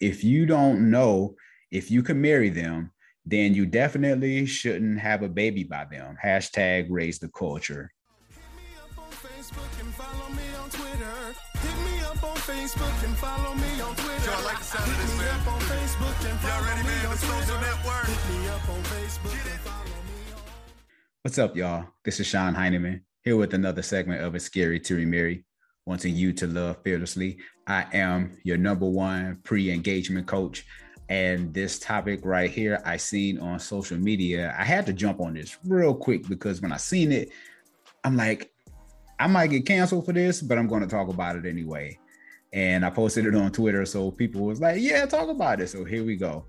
if you don't know if you can marry them, then you definitely shouldn't have a baby by them. Hashtag raise the culture. Facebook and follow me on Twitter. Y'all like the sound of this, man? Y'all ready, man? Social network. Hit me up on Facebook and follow. What's up, y'all? This is Sean Heineman here with another segment of It's Scary to Remarry, wanting you to love fearlessly. I am your number one pre-engagement coach. And this topic right here, I seen on social media. I had to jump on this real quick because when I seen it, I'm like, I might get canceled for this, but I'm going to talk about it anyway and I posted it on Twitter. So people was like, yeah, talk about it. So here we go.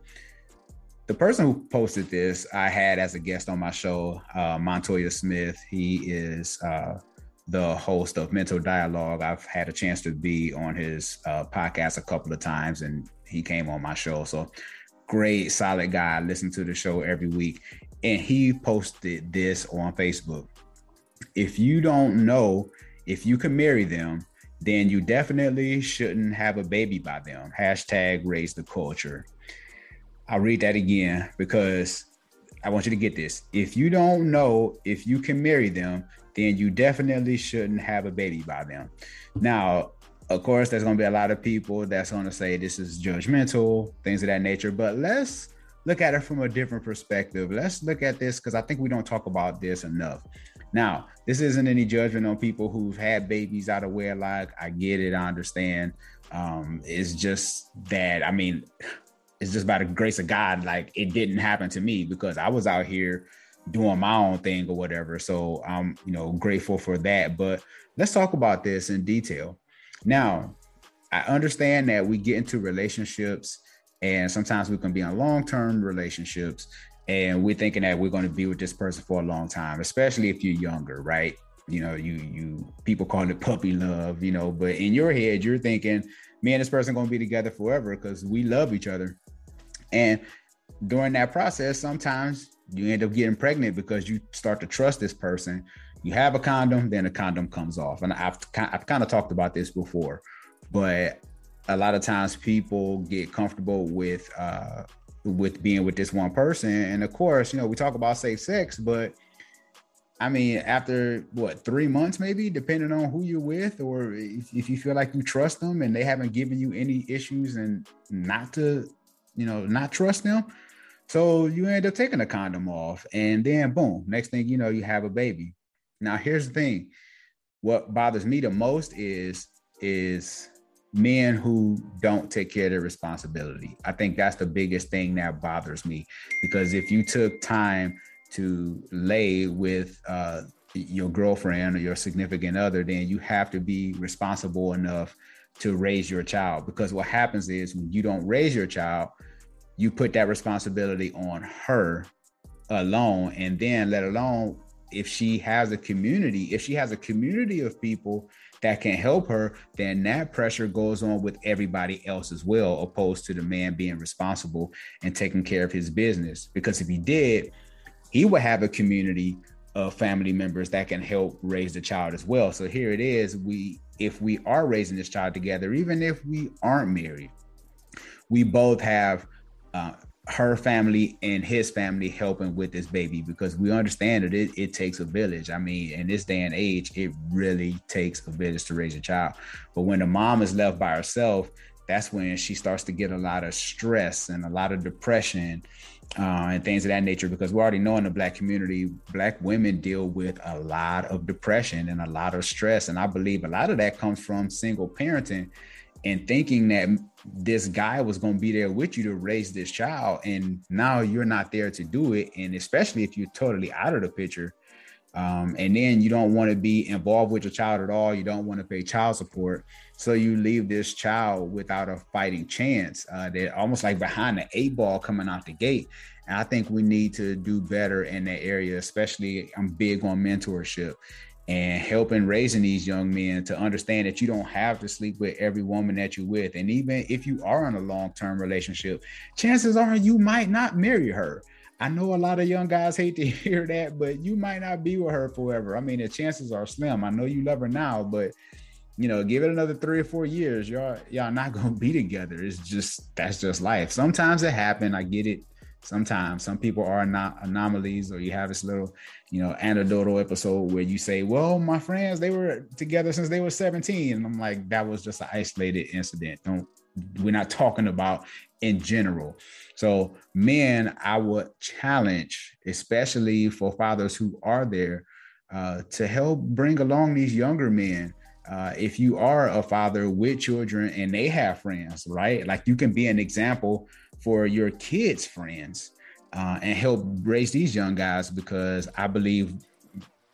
The person who posted this, I had as a guest on my show, uh, Montoya Smith. He is uh, the host of Mental Dialogue. I've had a chance to be on his uh, podcast a couple of times, and he came on my show. So great, solid guy. I listen to the show every week. And he posted this on Facebook. If you don't know if you can marry them, then you definitely shouldn't have a baby by them. Hashtag raise the culture. I'll read that again because I want you to get this. If you don't know if you can marry them, then you definitely shouldn't have a baby by them. Now, of course, there's going to be a lot of people that's going to say this is judgmental, things of that nature, but let's look at it from a different perspective. Let's look at this because I think we don't talk about this enough. Now, this isn't any judgment on people who've had babies out of wedlock. I get it. I understand. Um, it's just that, I mean, it's just by the grace of God, like it didn't happen to me because I was out here doing my own thing or whatever. So I'm, you know, grateful for that. But let's talk about this in detail. Now, I understand that we get into relationships and sometimes we can be in long-term relationships and we're thinking that we're going to be with this person for a long time especially if you're younger right you know you you people call it puppy love you know but in your head you're thinking me and this person going to be together forever because we love each other and during that process sometimes you end up getting pregnant because you start to trust this person you have a condom then the condom comes off and i've, I've kind of talked about this before but a lot of times people get comfortable with uh, with being with this one person. And of course, you know, we talk about safe sex, but I mean, after what three months, maybe depending on who you're with, or if, if, you feel like you trust them and they haven't given you any issues, and not to, you know, not trust them, so you end up taking a condom off, and then boom, next thing you know, you have a baby. Now, here's the thing: what bothers me the most is is men who don't take care of their responsibility. I think that's the biggest thing that bothers me because if you took time to lay with uh, your girlfriend or your significant other, then you have to be responsible enough to raise your child. Because what happens is when you don't raise your child, you put that responsibility on her alone, and then let alone if she has a community, if she has a community of people that can help her, then that pressure goes on with everybody else as well, opposed to the man being responsible and taking care of his business. Because if he did, he would have a community of family members that can help raise the child as well. So here it is. We if we are raising this child together, even if we aren't married, we both have uh, her family and his family helping with this baby because we understand that it, it takes a village. I mean, in this day and age, it really takes a village to raise a child. But when the mom is left by herself, that's when she starts to get a lot of stress and a lot of depression uh, and things of that nature because we already know in the black community black women deal with a lot of depression and a lot of stress and i believe a lot of that comes from single parenting and thinking that this guy was going to be there with you to raise this child and now you're not there to do it and especially if you're totally out of the picture um, and then you don't want to be involved with your child at all you don't want to pay child support so you leave this child without a fighting chance uh, they're almost like behind the eight ball coming out the gate and i think we need to do better in that area especially i'm big on mentorship and helping raising these young men to understand that you don't have to sleep with every woman that you're with. And even if you are in a long term relationship, chances are you might not marry her. I know a lot of young guys hate to hear that, but you might not be with her forever. I mean, the chances are slim. I know you love her now, but you know, give it another three or four years. Y'all, y'all not gonna be together. It's just that's just life. Sometimes it happen. I get it. Sometimes some people are not anomalies, or you have this little, you know, anecdotal episode where you say, "Well, my friends, they were together since they were 17," and I'm like, that was just an isolated incident. Don't we're not talking about in general. So, men, I would challenge, especially for fathers who are there, uh, to help bring along these younger men uh, if you are a father with children and they have friends, right? Like you can be an example for your kids' friends uh, and help raise these young guys because I believe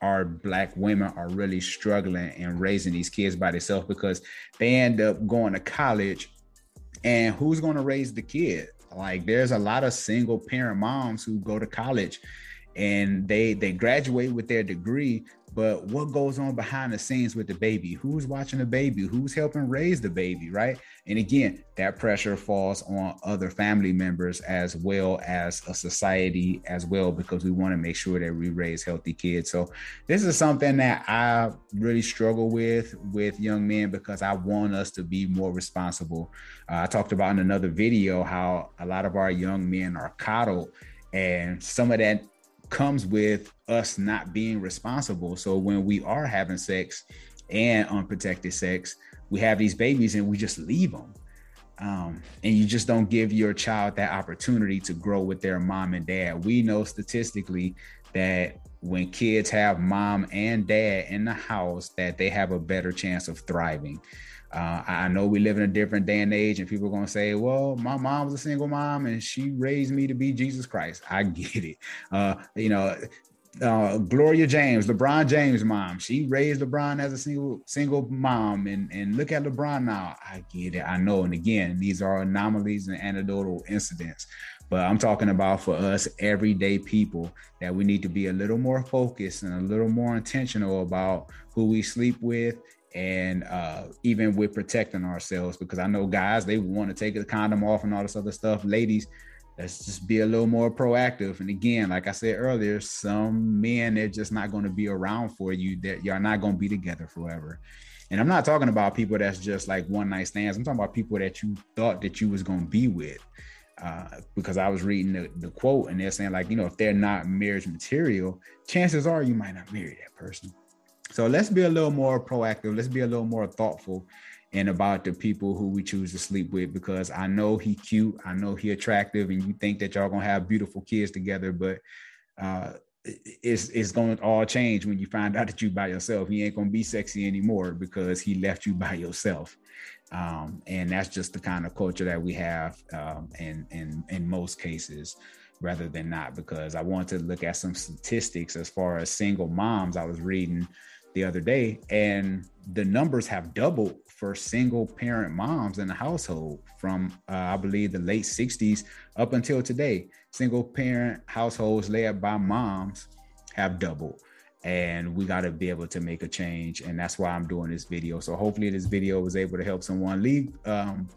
our black women are really struggling in raising these kids by themselves because they end up going to college and who's going to raise the kid? Like there's a lot of single parent moms who go to college and they they graduate with their degree but what goes on behind the scenes with the baby? Who's watching the baby? Who's helping raise the baby right? And again that pressure falls on other family members as well as a society as well because we want to make sure that we raise healthy kids. So this is something that i really struggle with with young men because i want us to be more responsible. Uh, i talked about in another video how a lot of our young men are coddled and some of that comes with us not being responsible. So when we are having sex and unprotected sex, we have these babies and we just leave them. Um, and you just don't give your child that opportunity to grow with their mom and dad. We know statistically that when kids have mom and dad in the house, that they have a better chance of thriving. Uh, I know we live in a different day and age, and people are going to say, well, my mom was a single mom and she raised me to be Jesus Christ. I get it. Uh, you know, uh, Gloria James, LeBron James' mom, she raised LeBron as a single single mom, and and look at LeBron now. I get it, I know. And again, these are anomalies and anecdotal incidents, but I'm talking about for us everyday people that we need to be a little more focused and a little more intentional about who we sleep with and uh, even with protecting ourselves because I know guys they want to take the condom off and all this other stuff. Ladies, let's just be a little more proactive. And again, like I said earlier, some men they're just not going to be around for you. That you're not going to be together forever. And I'm not talking about people that's just like one night stands. I'm talking about people that you thought that you was going to be with. Uh, because I was reading the, the quote and they're saying like, you know, if they're not marriage material, chances are you might not marry that person. So let's be a little more proactive. Let's be a little more thoughtful and about the people who we choose to sleep with because I know he cute, I know he attractive, and you think that y'all gonna have beautiful kids together, but uh, it's it's gonna all change when you find out that you by yourself. He ain't gonna be sexy anymore because he left you by yourself. Um, and that's just the kind of culture that we have um, in in in most cases rather than not because I want to look at some statistics as far as single moms I was reading the other day, and the numbers have doubled for single parent moms in the household from uh, I believe the late 60s up until today. Single parent households led by moms have doubled and we got to be able to make a change and that's why i'm doing this video. So hopefully this video was able to help someone. Leave um,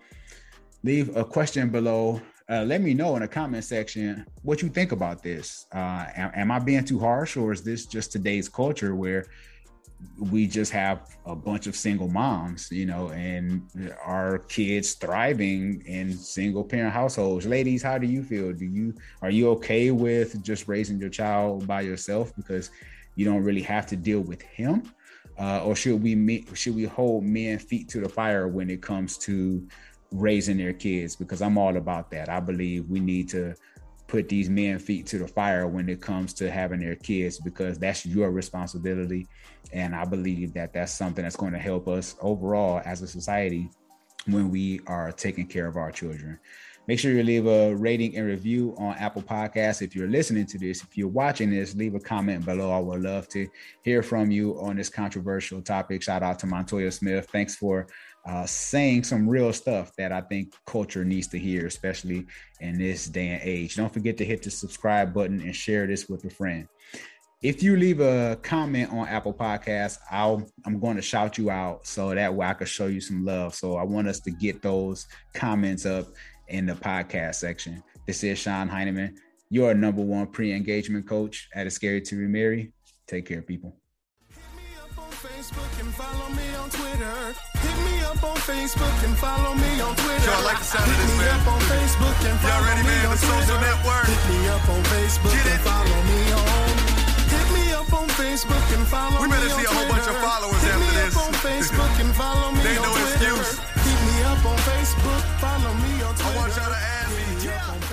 leave a question below. Uh, let me know in the comment section what you think about this. Uh, am, am i being too harsh or is this just today's culture where we just have a bunch of single moms, you know, and our kids thriving in single parent households. Ladies, how do you feel? Do you are you okay with just raising your child by yourself because you don't really have to deal with him? Uh, or should we meet, should we hold men feet to the fire when it comes to raising their kids? Because I'm all about that. I believe we need to put these men feet to the fire when it comes to having their kids because that's your responsibility. And i believe that that's something that's going to help us overall as a society when we are taking care of our children. Make sure you leave a rating and review on apple podcasts. If you're listening to this if you're watching this leave a comment below. I would love to hear from you on this controversial topic. Shout out to montoya smith. Thanks for uh, saying some real stuff that I think culture needs to hear, especially in this day and age. Don't forget to hit the subscribe button and share this with a friend. If you leave a comment on Apple Podcasts, I'll I'm going to shout you out so that way I can show you some love. So I want us to get those comments up in the podcast section. This is Sean Heineman, your number one pre-engagement coach at A Scary to Remarry. Take care, people. Facebook and follow me on Twitter. Hit me up on Facebook and follow me on Twitter. Y'all like the sound Hit of this, man? Hit me up on Facebook and follow Y'all ready, me man? on the Twitter. social network. Hit me up on Facebook and follow me on. Hit me up on Facebook and follow me on Twitter. We better see a whole bunch of followers Hit after this. Hit me up on Facebook and follow me on no Twitter. Excuse. Hit me up on Facebook, follow me on Twitter. I want y'all to add me.